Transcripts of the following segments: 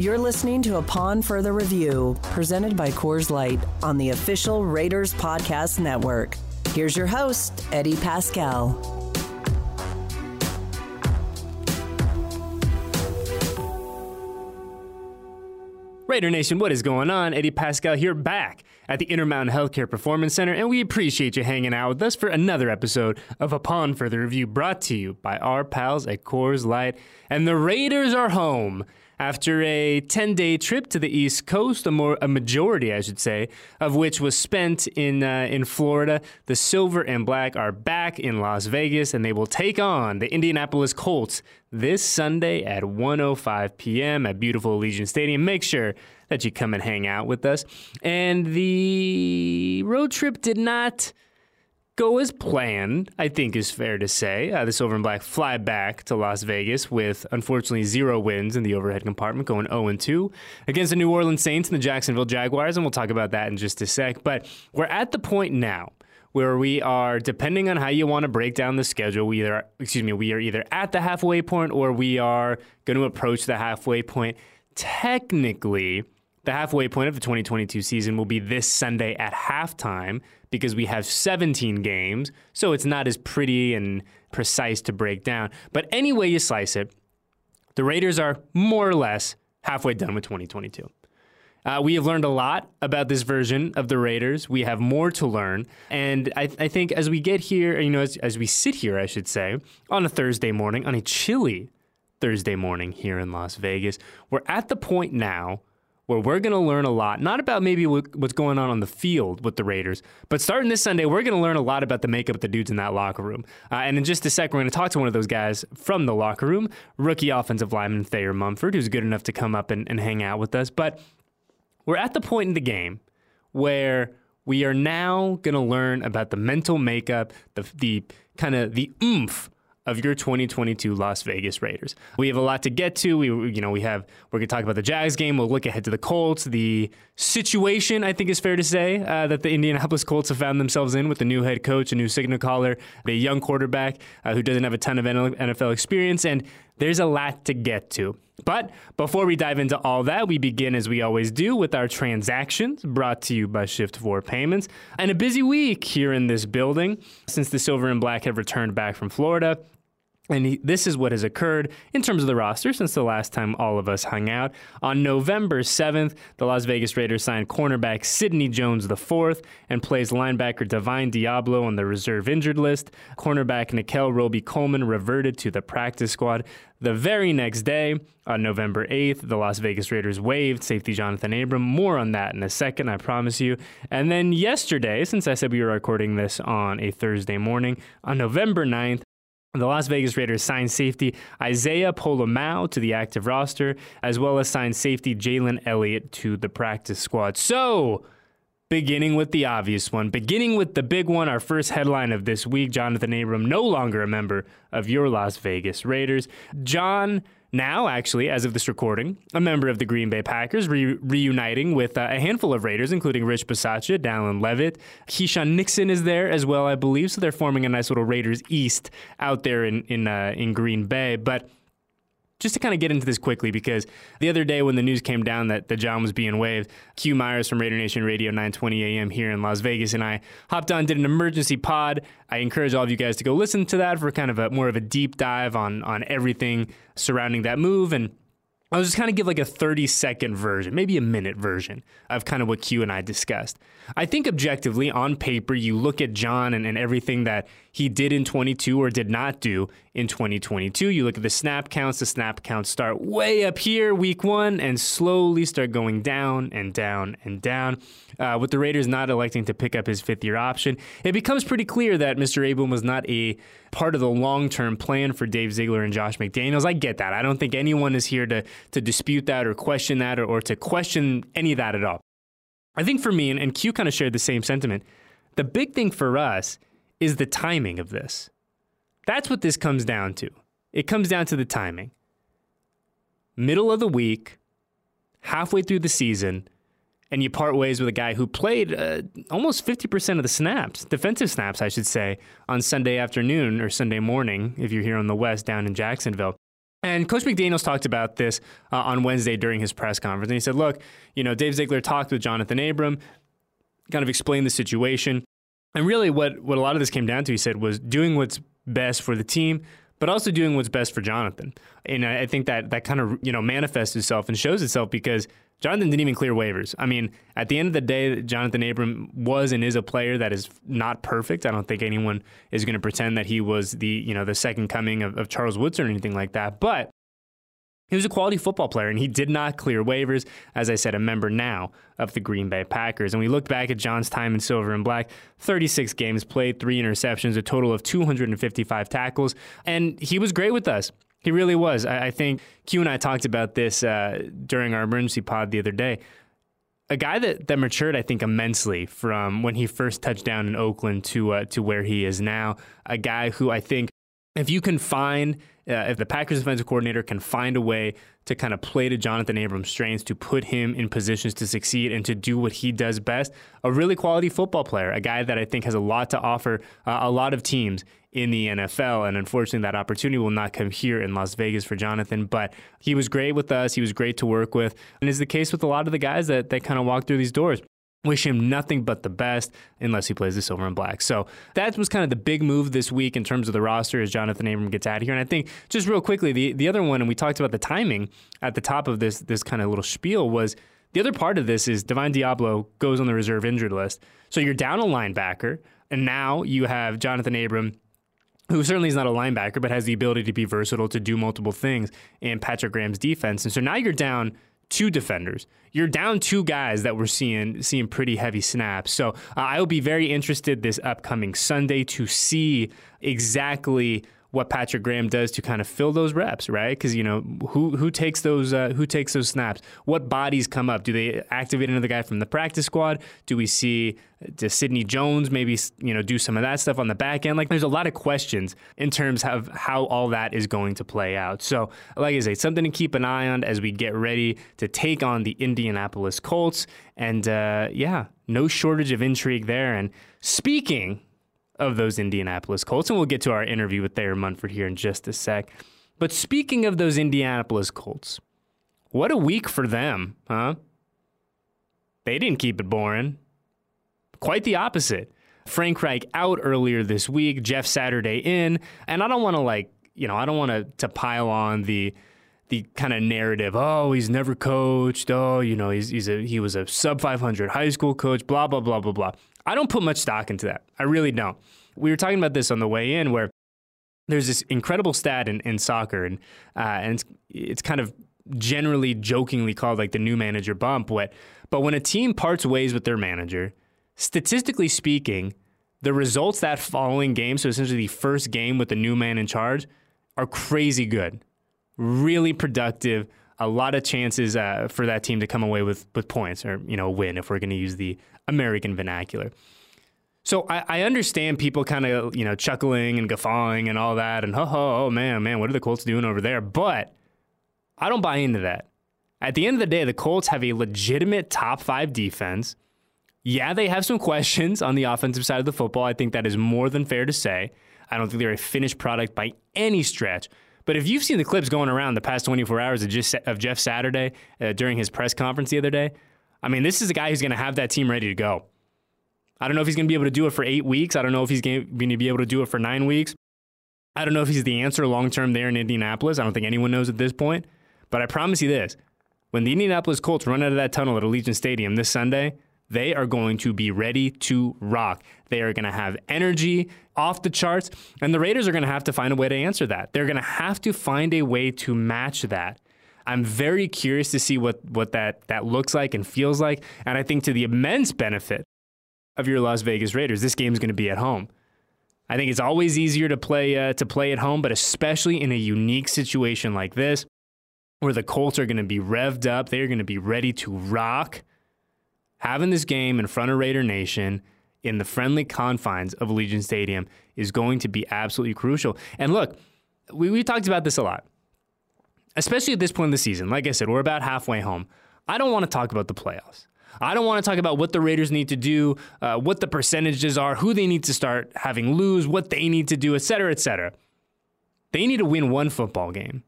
You're listening to Upon Further Review, presented by Coors Light on the official Raiders Podcast Network. Here's your host, Eddie Paskal. Raider Nation, what is going on? Eddie Paskal here back at the Intermountain Healthcare Performance Center, and we appreciate you hanging out with us for another episode of Upon Further Review brought to you by our pals at Coors Light. And the Raiders are home after a 10 day trip to the East Coast, a, more, a majority, I should say, of which was spent in, uh, in Florida. The Silver and Black are back in Las Vegas and they will take on the Indianapolis Colts this Sunday at 1:05 p.m. at beautiful Allegiant Stadium. Make sure that you come and hang out with us. And the road trip did not go as planned, I think is fair to say. Uh, the Silver and Black fly back to Las Vegas with unfortunately zero wins in the overhead compartment, going 0 2 against the New Orleans Saints and the Jacksonville Jaguars, and we'll talk about that in just a sec. But we're at the point now where we are, depending on how you want to break down the schedule, we either, excuse me, we are either at the halfway point or we are going to approach the halfway point. Technically, the halfway point of the 2022 season will be this Sunday at halftime because we have 17 games, so it's not as pretty and precise to break down. But any way you slice it, the Raiders are more or less halfway done with 2022. Uh, we have learned a lot about this version of the Raiders. We have more to learn. And I, I think as we get here, you know, as, as we sit here, I should say, on a Thursday morning, on a chilly Thursday morning here in Las Vegas, we're at the point now where we're going to learn a lot, not about maybe what's going on on the field with the Raiders, but starting this Sunday, we're going to learn a lot about the makeup of the dudes in that locker room. Uh, and in just a sec, we're going to talk to one of those guys from the locker room, rookie offensive lineman Thayer Munford, who's good enough to come up and, and hang out with us. But we're at the point in the game where we are now going to learn about the mental makeup, the, the kind of the oomph of your 2022 Las Vegas Raiders. We have a lot to get to. We, you know, we have we're going to talk about the Jags game. We'll look ahead to the Colts. The situation, I think, is fair to say uh, that the Indianapolis Colts have found themselves in with a new head coach, a new signal caller, a young quarterback uh, who doesn't have a ton of NFL experience, and there's a lot to get to. But before we dive into all that, we begin as we always do with our transactions brought to you by Shift 4 Payments. And a busy week here in this building since the Silver and Black have returned back from Florida. And he, this is what has occurred in terms of the roster since the last time all of us hung out. On November 7th, the Las Vegas Raiders signed cornerback Sidney Jones IV and plays linebacker Divine Deablo on the reserve injured list. Cornerback Nickell Robey-Coleman reverted to the practice squad. The very next day, on November 8th, the Las Vegas Raiders waived safety Jonathan Abram. More on that in a second, I promise you. And then yesterday, since I said we were recording this on a Thursday morning, on November 9th, the Las Vegas Raiders signed safety Isaiah Pola-Mao to the active roster, as well as signed safety Jalen Elliott to the practice squad. So, beginning with the obvious one, beginning with the big one, our first headline of this week Jonathan Abram, no longer a member of your Las Vegas Raiders. John now, actually, as of this recording, a member of the Green Bay Packers, re- reuniting with uh, a handful of Raiders, including Rich Bisaccia, Dallin Leavitt. Keisean Nixon is there as well, I believe. So they're forming a nice little Raiders East out there in in, uh, in Green Bay. But just to kind of get into this quickly, because the other day when the news came down that, the John was being waived, Q Myers from Raider Nation Radio 920 AM here in Las Vegas and I hopped on, did an emergency pod. I encourage all of you guys to go listen to that for kind of a more of a deep dive on on everything surrounding that move and I was just kind of give like a 30 second version, maybe a minute version of kind of what Q and I discussed. I think objectively, on paper, you look at John and, and everything that he did in 22 or did not do in 2022. You look at the snap counts, the snap counts start way up here week one and slowly start going down and down and down. Uh, with the Raiders not electing to pick up his fifth year option, it becomes pretty clear that Mr. Abram was not a part of the long term plan for Dave Ziegler and Josh McDaniels. I get that. I don't think anyone is here to, to dispute that or question that or, or to question any of that at all. I think for me, and, and Q kind of shared the same sentiment, the big thing for us is the timing of this. That's what this comes down to. It comes down to the timing. Middle of the week, halfway through the season, and you part ways with a guy who played uh, almost 50% of the snaps, defensive snaps, I should say, on Sunday afternoon or Sunday morning, if you're here on the West down in Jacksonville. And Coach McDaniels talked about this uh, on Wednesday during his press conference. And he said, look, you know, Dave Ziegler talked with Jonathan Abram, kind of explained the situation. And really, what, what a lot of this came down to, he said, was doing what's best for the team, but also doing what's best for Jonathan. And I think that that kind of you know manifests itself and shows itself because Jonathan didn't even clear waivers. I mean, at the end of the day, Jonathan Abram was and is a player that is not perfect. I don't think anyone is going to pretend that he was the you know the second coming of, of Charles Woodson or anything like that. But he was a quality football player, and he did not clear waivers. As I said, a member now of the Green Bay Packers. And we look back at John's time in silver and black 36 games played, three interceptions, a total of 255 tackles. And he was great with us. He really was. I, I think Q and I talked about this uh, during our emergency pod the other day. A guy that, that matured, I think, immensely from when he first touched down in Oakland to uh, to where he is now. A guy who I think, if you can find uh, if the Packers defensive coordinator can find a way to kind of play to Jonathan Abram's strengths, to put him in positions to succeed and to do what he does best, a really quality football player, a guy that I think has a lot to offer uh, a lot of teams in the NFL. And unfortunately, that opportunity will not come here in Las Vegas for Jonathan. But he was great with us. He was great to work with. And is the case with a lot of the guys that, that kind of walk through these doors. Wish him nothing but the best unless he plays the silver and black. So that was kind of the big move this week in terms of the roster as Jonathan Abram gets out of here. And I think just real quickly, the, the other one, and we talked about the timing at the top of this this kind of little spiel was the other part of this is Divine Deablo goes on the reserve injured list. So you're down a linebacker, and now you have Jonathan Abram who certainly is not a linebacker, but has the ability to be versatile to do multiple things in Patrick Graham's defense. And so now you're down two defenders. You're down two guys that we're seeing seeing pretty heavy snaps. So uh, I will be very interested this upcoming Sunday to see exactly what Patrick Graham does to kind of fill those reps, right? Because you know who who takes those uh, who takes those snaps? What bodies come up? Do they activate another guy from the practice squad? Do we see does Sidney Jones maybe you know do some of that stuff on the back end? Like there's a lot of questions in terms of how all that is going to play out. So like I say, something to keep an eye on as we get ready to take on the Indianapolis Colts. And uh, yeah, no shortage of intrigue there. And speaking of those Indianapolis Colts. And we'll get to our interview with Thayer Munford here in just a sec. But speaking of those Indianapolis Colts, what a week for them, huh? They didn't keep it boring. Quite the opposite. Frank Reich out earlier this week, Jeff Saturday in, and I don't want to like, you know, I don't want to pile on the the kind of narrative. Oh, he's never coached. Oh, you know, he's he's a he was a sub 500 high school coach. Blah blah blah blah blah. I don't put much stock into that. I really don't. We were talking about this on the way in, where there's this incredible stat in, in soccer, and uh, and it's, it's kind of generally jokingly called like the new manager bump. What, but when a team parts ways with their manager, statistically speaking, the results that following game, so essentially the first game with the new man in charge, are crazy good, really productive. A lot of chances uh, for that team to come away with with points or you know win if we're going to use the American vernacular. So I, I understand people kind of you know chuckling and guffawing and all that and ho ho oh man man what are the Colts doing over there? But I don't buy into that. At the end of the day, the Colts have a legitimate top five defense. Yeah, they have some questions on the offensive side of the football. I think that is more than fair to say. I don't think they're a finished product by any stretch. But if you've seen the clips going around the past 24 hours of, just, of Jeff Saturday uh, during his press conference the other day, I mean, this is a guy who's going to have that team ready to go. I don't know if he's going to be able to do it for eight weeks. I don't know if he's going to be able to do it for nine weeks. I don't know if he's the answer long term there in Indianapolis. I don't think anyone knows at this point. But I promise you this when the Indianapolis Colts run out of that tunnel at Allegiant Stadium this Sunday, they are going to be ready to rock. They are going to have energy off the charts, and the Raiders are going to have to find a way to answer that. They're going to have to find a way to match that. I'm very curious to see what, what that, that looks like and feels like. And I think to the immense benefit of your Las Vegas Raiders, this game is going to be at home. I think it's always easier to play uh, to play at home, but especially in a unique situation like this, where the Colts are going to be revved up, they are going to be ready to rock. Having this game in front of Raider Nation in the friendly confines of Allegiant Stadium is going to be absolutely crucial. And look, we, we talked about this a lot, especially at this point in the season. Like I said, we're about halfway home. I don't want to talk about the playoffs. I don't want to talk about what the Raiders need to do, uh, what the percentages are, who they need to start having lose, what they need to do, et cetera, et cetera. They need to win one football game.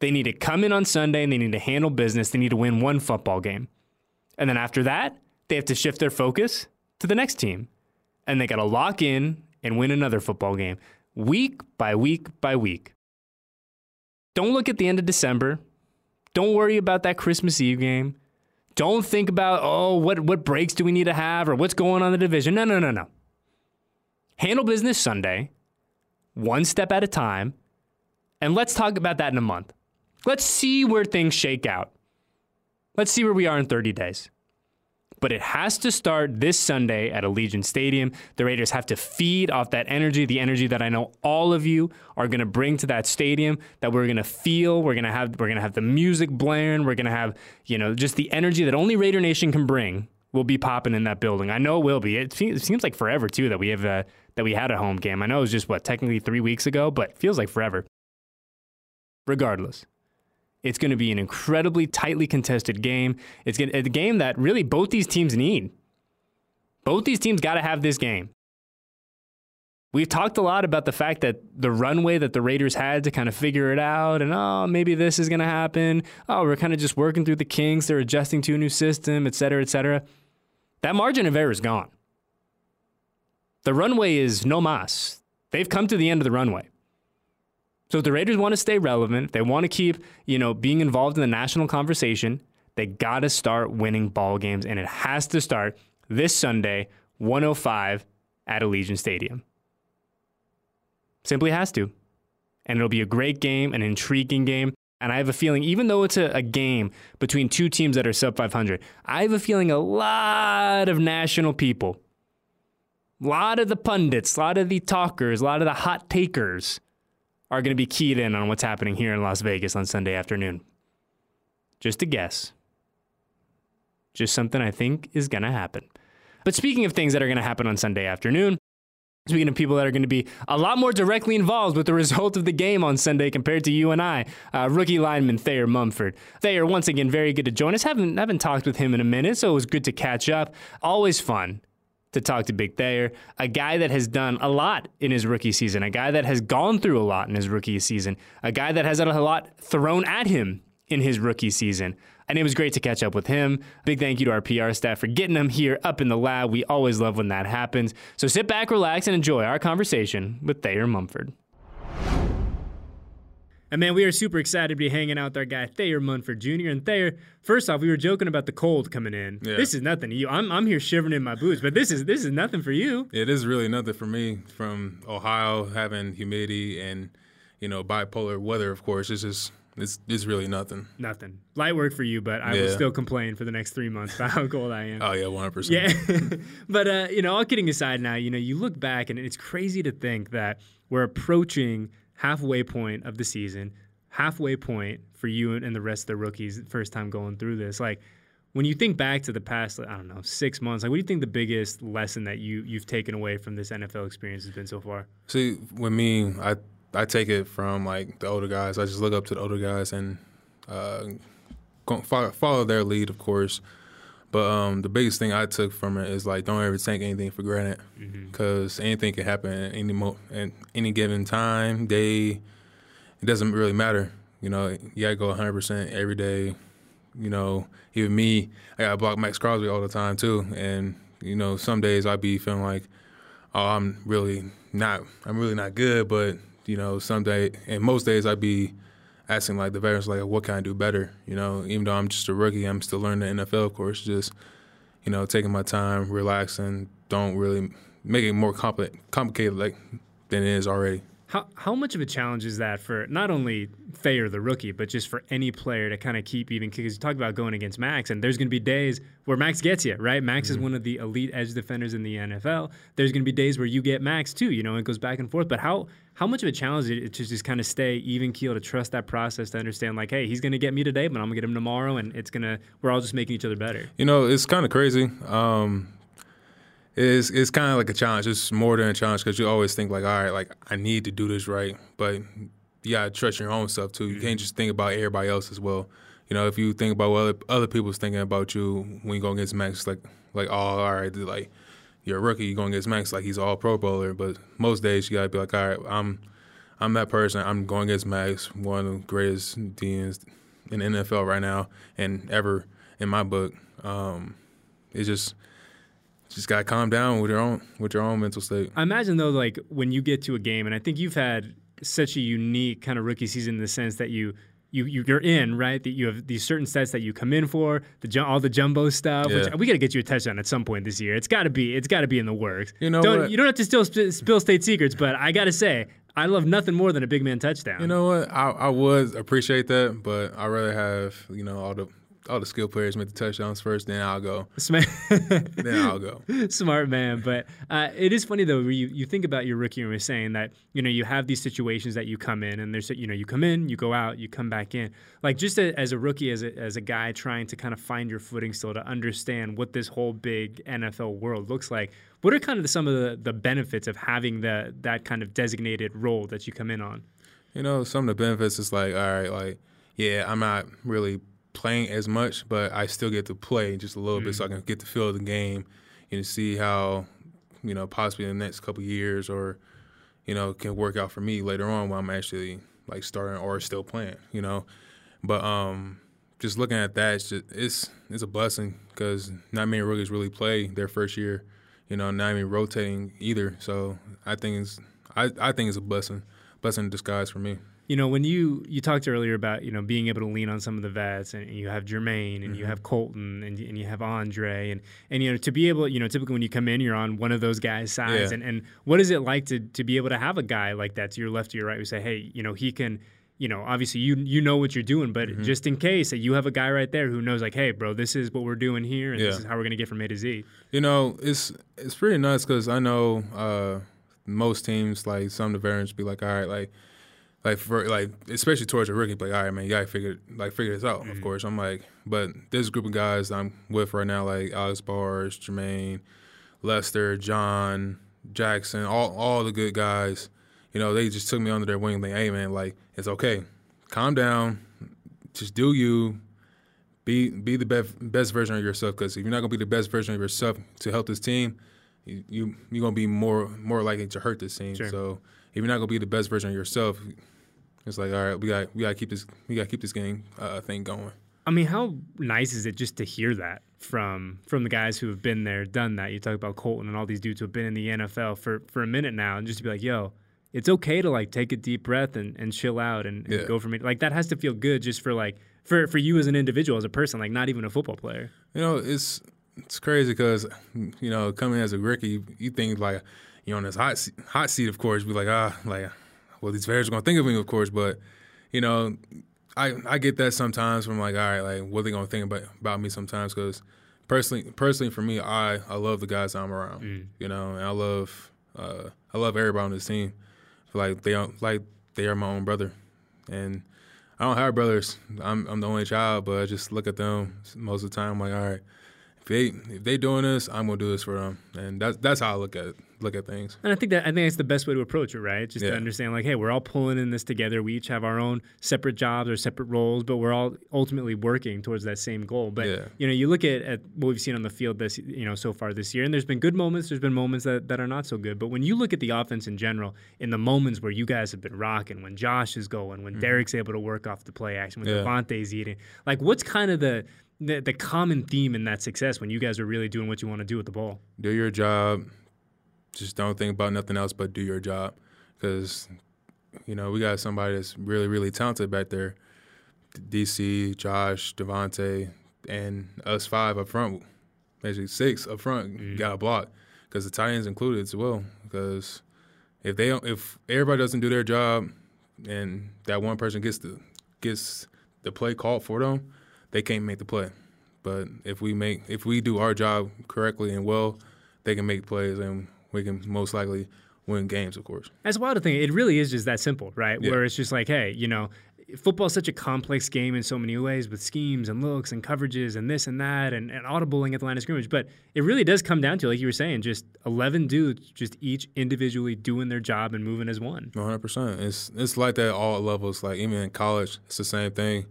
They need to come in on Sunday and they need to handle business. They need to win one football game. And then after that, they have to shift their focus to the next team. And they got to lock in and win another football game week by week by week. Don't look at the end of December. Don't worry about that Christmas Eve game. Don't think about, oh, what, what breaks do we need to have or what's going on in the division. No, no, no, no. Handle business Sunday, one step at a time, and let's talk about that in a month. Let's see where things shake out. Let's see where we are in 30 days but it has to start this Sunday at Allegiant Stadium. The Raiders have to feed off that energy, the energy that I know all of you are going to bring to that stadium that we're going to feel. We're going to have we're going to have the music blaring, we're going to have, you know, just the energy that only Raider Nation can bring will be popping in that building. I know it will be. It, seems like forever too that we have a, that we had a home game. I know it was just what technically 3 weeks ago, but feels like forever. Regardless, it's going to be an incredibly tightly contested game. It's a game that really both these teams need. Both these teams got to have this game. We've talked a lot about the fact that the runway that the Raiders had to kind of figure it out, and oh, maybe this is going to happen. Oh, we're kind of just working through the kinks. They're adjusting to a new system, et cetera, et cetera. That margin of error is gone. The runway is no mas. They've come to the end of the runway. So if the Raiders want to stay relevant, they want to keep, you know, being involved in the national conversation, they got to start winning ball games and it has to start this Sunday, 105 at Allegiant Stadium. Simply has to. And it'll be a great game, an intriguing game. And I have a feeling, even though it's a, a, game between two teams that are sub 500, I have a feeling a lot of national people, a lot of the pundits, a lot of the talkers, a lot of the hot takers are going to be keyed in on what's happening here in Las Vegas on Sunday afternoon. Just a guess. Just something I think is going to happen. But speaking of things that are going to happen on Sunday afternoon, Speaking of people that are going to be a lot more directly involved with the result of the game on Sunday compared to you and I, uh, rookie lineman Thayer Munford. Thayer, once again, very good to join us. Haven't haven't talked with him in a minute, so it was good to catch up. Always fun to talk to Big Thayer, a guy that has done a lot in his rookie season, a guy that has gone through a lot in his rookie season, a guy that has had a lot thrown at him in his rookie season. And it was great to catch up with him. Big thank you to our PR staff for getting him here up in the lab. We always love when that happens. So sit back, relax, and enjoy our conversation with Thayer Munford. And man, we are super excited to be hanging out with our guy Thayer Munford Jr. And Thayer, first off, we were joking about the cold coming in. Yeah. This is nothing to you. I'm, I'm here shivering in my boots, but this is this is nothing for you. It is really nothing for me. From Ohio, having humidity and you know bipolar weather, of course, it's just it's it's really nothing. Nothing. Light work for you, but I yeah. will still complain for the next three months about how cold I am. Oh yeah, one hundred percent. Yeah, but uh, you know, all kidding aside, now you know you look back and it's crazy to think that we're approaching halfway point of the season halfway point for you and the rest of the rookies first time going through this. Like when you think back to the past i don't know six months like what do you think the biggest lesson that you you've taken away from this nfl experience has been so far? See with me i i take it from like the older guys. I just look up to the older guys and uh, follow, follow their lead of course but um, the biggest thing I took from it is like don't ever take anything for granted because mm-hmm. anything can happen at any mo- at any given time, day, it doesn't really matter. You know, you gotta go 100 percent every day. You know, even me, I gotta block Maxx Crosby all the time too. And you know, some days I'd be feeling like, oh, I'm really not, I'm really not good. But you know, some day, and most days I'd be asking like the veterans, like, what can I do better? You know, even though I'm just a rookie, I'm still learning the NFL. Of course, just you know, taking my time, relaxing, don't really make it more compli- complicated like than it is already. How how much of a challenge is that for not only Thayer the rookie, but just for any player to kind of keep even because you talk about going against Max, and there's going to be days where Max gets you right. Max mm-hmm. is one of the elite edge defenders in the NFL. There's going to be days where you get Max too. You know, it goes back and forth. But how how much of a challenge is it to just kind of stay even keel to trust that process to understand like, hey, he's going to get me today, but I'm going to get him tomorrow, and it's gonna we're all just making each other better. You know, it's kind of crazy. Um, it's it's kind of like a challenge. It's more than a challenge because you always think like, all right, like I need to do this right, but you gotta trust your own stuff too. You can't just think about everybody else as well. You know, if you think about what other, other people's thinking about you when you go against Max, like like oh, all right, like you're a rookie, you're going against Max, like he's all Pro Bowler. But most days you gotta be like, all right, I'm I'm that person. I'm going against Max, one of the greatest DNs in the NFL right now and ever in my book. Um, it's just just gotta calm down with your own with your own mental state. I imagine though, like when you get to a game, and I think you've had such a unique kind of rookie season in the sense that you you, you are in right that you have these certain sets that you come in for the all the jumbo stuff. Yeah. Which we got to get you a touchdown at some point this year. It's got to be it's got to be in the works. You know, don't, you don't have to still sp- spill state secrets, but I got to say I love nothing more than a big man touchdown. You know what? I, I would appreciate that, but I'd rather have you know all the all the skill players make the touchdowns first, then I'll go. Smart. then I'll go. Smart man. But uh, it is funny though. You you think about your rookie and we're saying that you know you have these situations that you come in and there's you know you come in, you go out, you come back in. Like just a, as a rookie, as a, as a guy trying to kind of find your footing still to understand what this whole big NFL world looks like. What are kind of the, some of the, the benefits of having the that kind of designated role that you come in on? You know, some of the benefits is like, all right, like yeah, I'm not really playing as much, but I still get to play just a little mm-hmm. bit so I mm. can get the feel of the game and see how, you know, possibly in the next couple years or, you know, can work out for me later on when I'm actually like starting or still playing, you know. But um, just looking at that, it's just, it's it's a blessing because not many rookies really play their first year, you know, not even rotating either. So I think it's I, I think it's a blessing, blessing in disguise for me you know, when you you talked earlier about you know being able to lean on some of the vets, and you have Jermaine, and mm-hmm. you have Colton, and, and you have Andre, and and you know to be able, you know, typically when you come in, you're on one of those guys' sides, yeah. and and what is it like to to be able to have a guy like that to your left or your right who say, hey, you know, he can. You know, obviously you you know what you're doing, but mm-hmm. just in case that you have a guy right there who knows, like, hey, bro, this is what we're doing here, and yeah. this is how we're gonna get from A to Z. You know, it's it's pretty nuts because I know uh, most teams, like some of the veterans, be like, all right, like like for like especially towards a rookie, like all right, man, you gotta figure like figure this out. Mm-hmm. Of course, I'm like, but this group of guys I'm with right now, like Alex Bars, Jermaine, Lester, John, Jackson, all all the good guys. You know, they just took me under their wing. Like, hey, man, like it's okay, calm down, just do you. Be be the best best version of yourself. Because if you're not gonna be the best version of yourself to help this team, you, you you're gonna be more more likely to hurt this team. Sure. So if you're not gonna be the best version of yourself, it's like, all right, we got we got to keep this we got to keep this game uh, thing going. I mean, how nice is it just to hear that from from the guys who have been there, done that? You talk about Colton and all these dudes who have been in the NFL for for a minute now, and just to be like, yo, it's okay to like take a deep breath and, and chill out and, and yeah. go from it. Like that has to feel good just for like for for you as an individual, as a person, like not even a football player. You know, it's it's crazy because you know coming as a rookie, you, you think like you're on this hot seat, hot seat, of course, be like ah like well, these fans are gonna think of me, of course, but you know, I I get that sometimes from like, all right, like what are they gonna think about about me sometimes? Because personally, personally for me, I I love the guys I'm around, mm. you know, and I love uh, I love everybody on this team. like they are like they are my own brother, and I don't have brothers. I'm I'm the only child, but I just look at them most of the time. like, all right, if they if they doing this, I'm gonna do this for them, and that's that's how I look at look at things. And I think that I think that's the best way to approach it, right? Just yeah. to understand, like, hey, we're all pulling in this together. We each have our own separate jobs or separate roles, but we're all ultimately working towards that same goal. But yeah. you know, you look at, at what we've seen on the field this you know so far this year, and there's been good moments. There's been moments that, that are not so good. But when you look at the offense in general, in the moments where you guys have been rocking, when Josh is going, when mm-hmm. Derek's able to work off the play action, when yeah. Davante's eating, like, what's kind of the the, the common theme in that success when you guys are really doing what you want to do with the ball? Do your job. Just don't think about nothing else but do your job. Because, you know, we got somebody that's really, really talented back there. DC, Josh, Davante, and us five up front, basically six up front, mm-hmm. got a block. Because the tight ends included as well. Because if they don't, if everybody doesn't do their job, and that one person gets the gets the play called for them, they can't make the play. But if we make if we do our job correctly and well, they can make plays and we can most likely win games, of course. That's wild to think. It really is just that simple, right? Yeah. Where it's just like, hey, you know, football is such a complex game in so many ways with schemes and looks and coverages and this and that and, and audibling at the line of scrimmage. But it really does come down to, like you were saying, just 11 dudes just each individually doing their job and moving as one. 100%. It's it's like that at all levels. Like even in college, it's the same thing.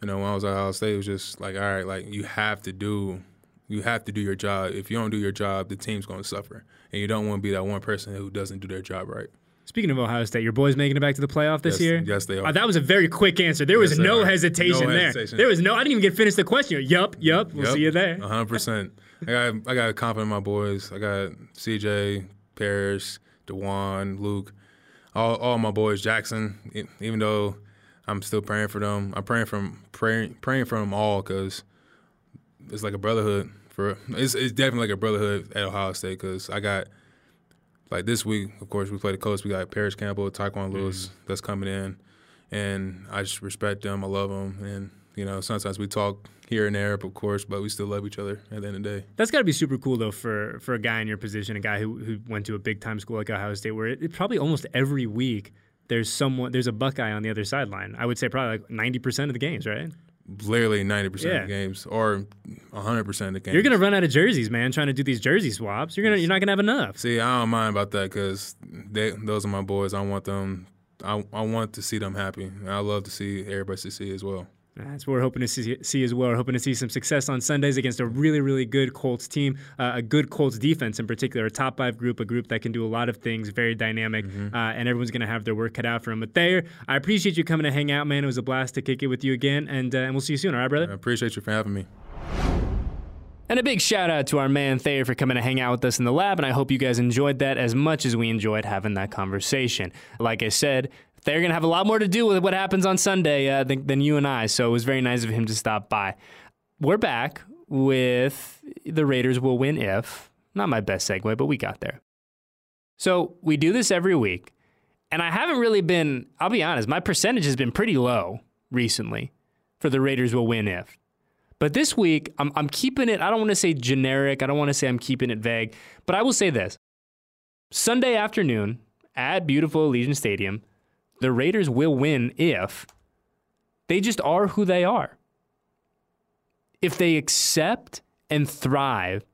You know, when I was at Ohio State, it was just like, all right, like you have to do, you have to do your job. If you don't do your job, the team's going to suffer, and you don't want to be that one person who doesn't do their job right. Speaking of Ohio State, your boys making it back to the playoff this Yes- year? yes, they are. Uh, that was a very quick answer. There was Yes, no hesitation No there. hesitation. There was no. I didn't even get finished the question. Yup, yup. We'll Yep, see you there. 100%. I got I got confidence in my boys. I got CJ, Paris, Dewan, Luke, all all my boys. Jackson. Even though I'm still praying for them, I'm praying from praying praying for them all because it's like a brotherhood. For it's it's definitely like a brotherhood at Ohio State because I got like this week. Of course, we played the coach. We got Parris Campbell, Tyquan mm-hmm. Lewis that's coming in, and I just respect them. I love them, and you know sometimes we talk here and there, of course, but we still love each other at the end of the day. That's got to be super cool though for for a guy in your position, a guy who who went to a big time school like Ohio State, where it, it probably almost every week there's someone there's a Buckeye on the other sideline. I would say probably like ninety percent of the games, right? Literally ninety percent Yeah. of the games, or hundred percent of the games. You're gonna run out of jerseys, man. Trying to do these jersey swaps, you're gonna you're not gonna have enough. see. I don't mind about that because those are my boys. I want them. I, I want to see them happy. I love to see everybody succeed as well. That's what we're hoping to see, see as well. We're hoping to see some success on Sundays against a really, really good Colts team, uh, a good Colts defense in particular, a top five group, a group that can do a lot of things, very dynamic, uh, and everyone's going to have their work cut out for them. But Thayer, I appreciate you coming to hang out, man. It was a blast to kick it with you again, and, uh, and we'll see you soon. All right, brother? I appreciate you for having me. And a big shout out to our man Thayer for coming to hang out with us in the lab, and I hope you guys enjoyed that as much as we enjoyed having that conversation. Like I said, They're going to have a lot more to do with what happens on Sunday uh, than, than you and I, so it was very nice of him to stop by. We're back with the Raiders will win if. Not my best segue, but we got there. So we do this every week, and I haven't really been, I'll be honest, my percentage has been pretty low recently for the Raiders will win if. But this week, I'm, I'm keeping it, I don't want to say generic, I don't want to say I'm keeping it vague, but I will say this. Sunday afternoon at beautiful Allegiant Stadium, the Raiders will win if they just are who they are. If they accept and thrive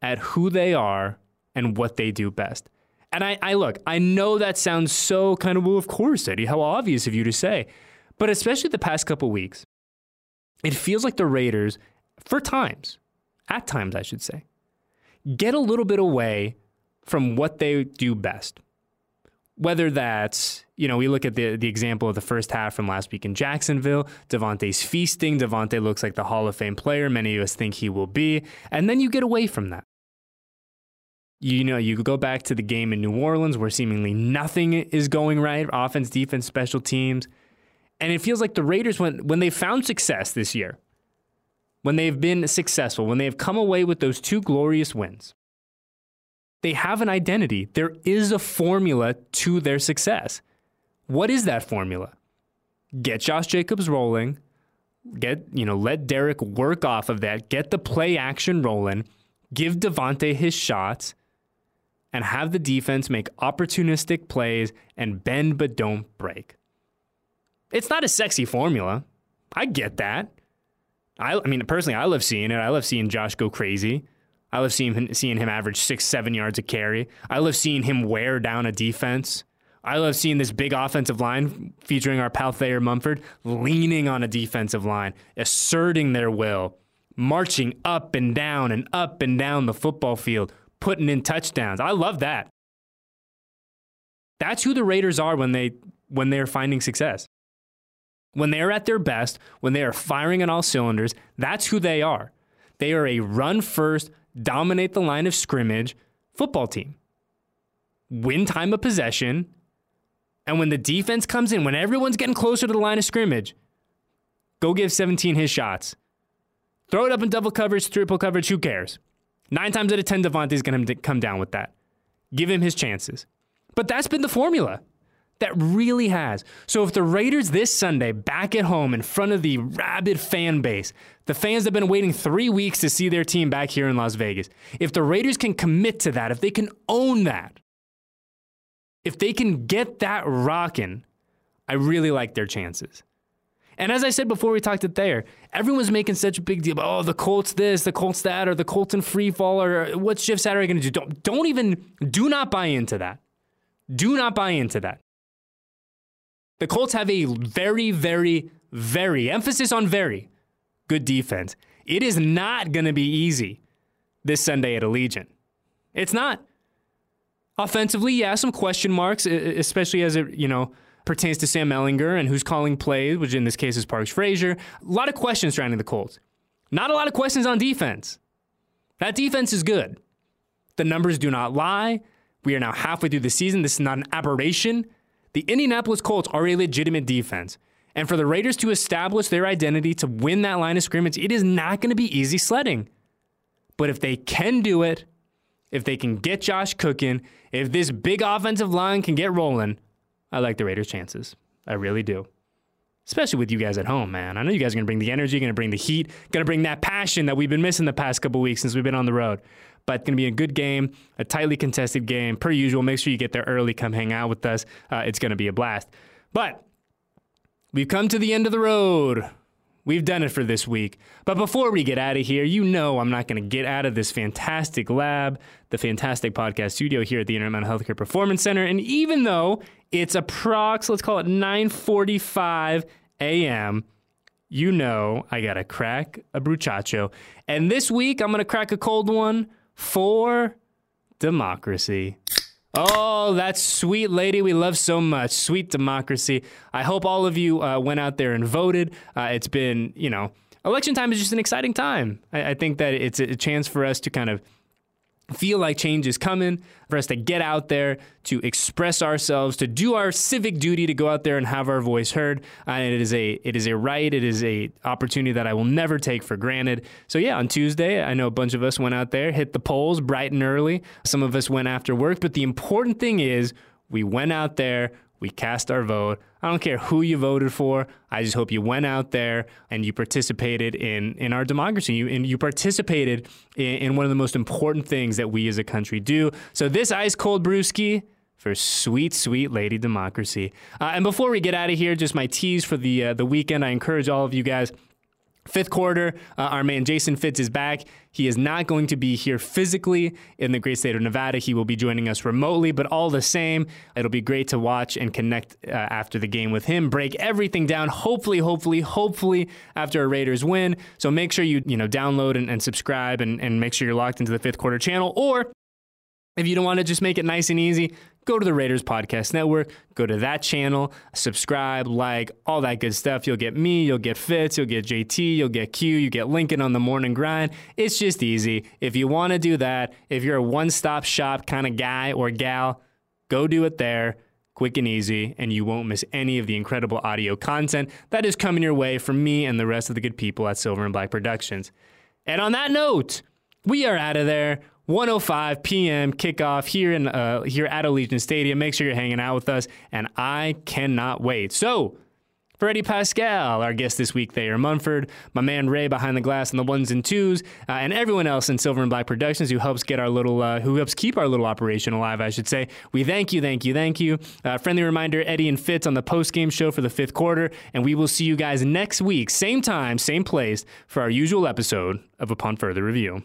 at who they are and what they do best. And I, I look, I know that sounds so kind of, well, of course, Eddie, how obvious of you to say. But especially the past couple weeks, it feels like the Raiders, for times, at times, I should say, get a little bit away from what they do best. Whether that's, you know, we look at the, the example of the first half from last week in Jacksonville, Davante's feasting. Davante looks like the Hall of Fame player many of us think he will be. And then you get away from that. You know, you go back to the game in New Orleans where seemingly nothing is going right offense, defense, special teams. And it feels like the Raiders, when, when they found success this year, when they've been successful, when they've come away with those two glorious wins, they have an identity. There is a formula to their success. What is that formula? Get Josh Jacobs rolling. Get, you know, let Derek work off of that. Get the play action rolling. Give Davante his shots and have the defense make opportunistic plays and bend but don't break. It's not a sexy formula. I get that. I, I mean, personally, I love seeing it. I love seeing Josh go crazy. I love seeing him, seeing him average six, seven yards a carry. I love seeing him wear down a defense. I love seeing this big offensive line featuring our pal Thayer Munford leaning on a defensive line, asserting their will, marching up and down and up and down the football field, putting in touchdowns. I love that. That's who the Raiders are when they when they're finding success. When they're at their best, when they are firing on all cylinders, that's who they are. They are a run first, dominate the line of scrimmage football team. Win time of possession. And when the defense comes in, when everyone's getting closer to the line of scrimmage, go give 17 his shots. Throw it up in double coverage, triple coverage, who cares? Nine times out of 10, Davante's going to come down with that. Give him his chances. But that's been the formula. That really has. So if the Raiders this Sunday back at home in front of the rabid fan base, the fans have been waiting three weeks to see their team back here in Las Vegas, if the Raiders can commit to that, if they can own that, if they can get that rocking, I really like their chances. And as I said before we talked it there, everyone's making such a big deal about, oh, the Colts this, the Colts that, or the Colts in free fall, or what's Jeff Saturday going to do? Don't, don't even, do not buy into that. Do not buy into that. The Colts have a very, very, very, emphasis on very, good defense. It is not going to be easy this Sunday at Allegiant. It's not. Offensively, yeah, some question marks, especially as it, you know, pertains to Sam Ehlinger and who's calling plays, which in this case is Parks Frazier. A lot of questions surrounding the Colts. Not a lot of questions on defense. That defense is good. The numbers do not lie. We are now halfway through the season. This is not an aberration. The Indianapolis Colts are a legitimate defense. And for the Raiders to establish their identity to win that line of scrimmage, it is not going to be easy sledding. But if they can do it, if they can get Josh cooking, if this big offensive line can get rolling, I like the Raiders' chances. I really do. Especially with you guys at home, man. I know you guys are going to bring the energy, going to bring the heat, going to bring that passion that we've been missing the past couple weeks since we've been on the road. But it's going to be a good game, a tightly contested game. Per usual, make sure you get there early, come hang out with us. Uh, it's going to be a blast. But we've come to the end of the road. We've done it for this week. But before we get out of here, you know I'm not going to get out of this fantastic lab, the fantastic podcast studio here at the Intermountain Healthcare Performance Center. And even though it's approx, let's call it 9:45 a.m., you know I got to crack a bruchacho. And this week I'm going to crack a cold one for democracy. Oh, that sweet lady we love so much. Sweet democracy. I hope all of you uh, went out there and voted. Uh, it's been, you know, election time is just an exciting time. I, I think that it's a chance for us to kind of feel like change is coming, for us to get out there, to express ourselves, to do our civic duty, to go out there and have our voice heard. Uh, and it is a it is a right, it is a opportunity that I will never take for granted. So yeah, on Tuesday, I know a bunch of us went out there, hit the polls bright and early. Some of us went after work, but the important thing is we went out there, we cast our vote. I don't care who you voted for. I just hope you went out there and you participated in, in our democracy. You, and you participated in, in one of the most important things that we as a country do. So, this ice cold brewski for sweet, sweet lady democracy. Uh, and before we get out of here, just my tease for the uh, the weekend. I encourage all of you guys Fifth quarter, uh, our man Jason Fitz is back. He is not going to be here physically in the great state of Nevada. He will be joining us remotely, but all the same, it'll be great to watch and connect uh, after the game with him, break everything down. Hopefully, hopefully, hopefully after a Raiders win. So make sure you you know download and, and subscribe and, and make sure you're locked into the fifth quarter channel. Or if you don't want to just make it nice and easy, go to the Raiders Podcast Network, go to that channel, subscribe, like, all that good stuff. You'll get me, you'll get Fitz, you'll get JT, you'll get Q, you get Lincoln on the morning grind. It's just easy. If you want to do that, if you're a one stop shop kind of guy or gal, go do it there. Quick and easy, and you won't miss any of the incredible audio content that is coming your way from me and the rest of the good people at Silver and Black Productions. And on that note, we are out of there. 105 p.m. kickoff here in uh, here at Allegiant Stadium. Make sure you're hanging out with us, and I cannot wait. So. For Eddie Paskal, our guest this week, Thayer Munford, my man Ray behind the glass and the ones and twos, uh, and everyone else in Silver and Black Productions who helps get our little, uh, who helps keep our little operation alive, I should say. We thank you, thank you, thank you. Uh, friendly reminder: Eddie and Fitz on the post game show for the fifth quarter, and we will see you guys next week, same time, same place, for our usual episode of Upon Further Review.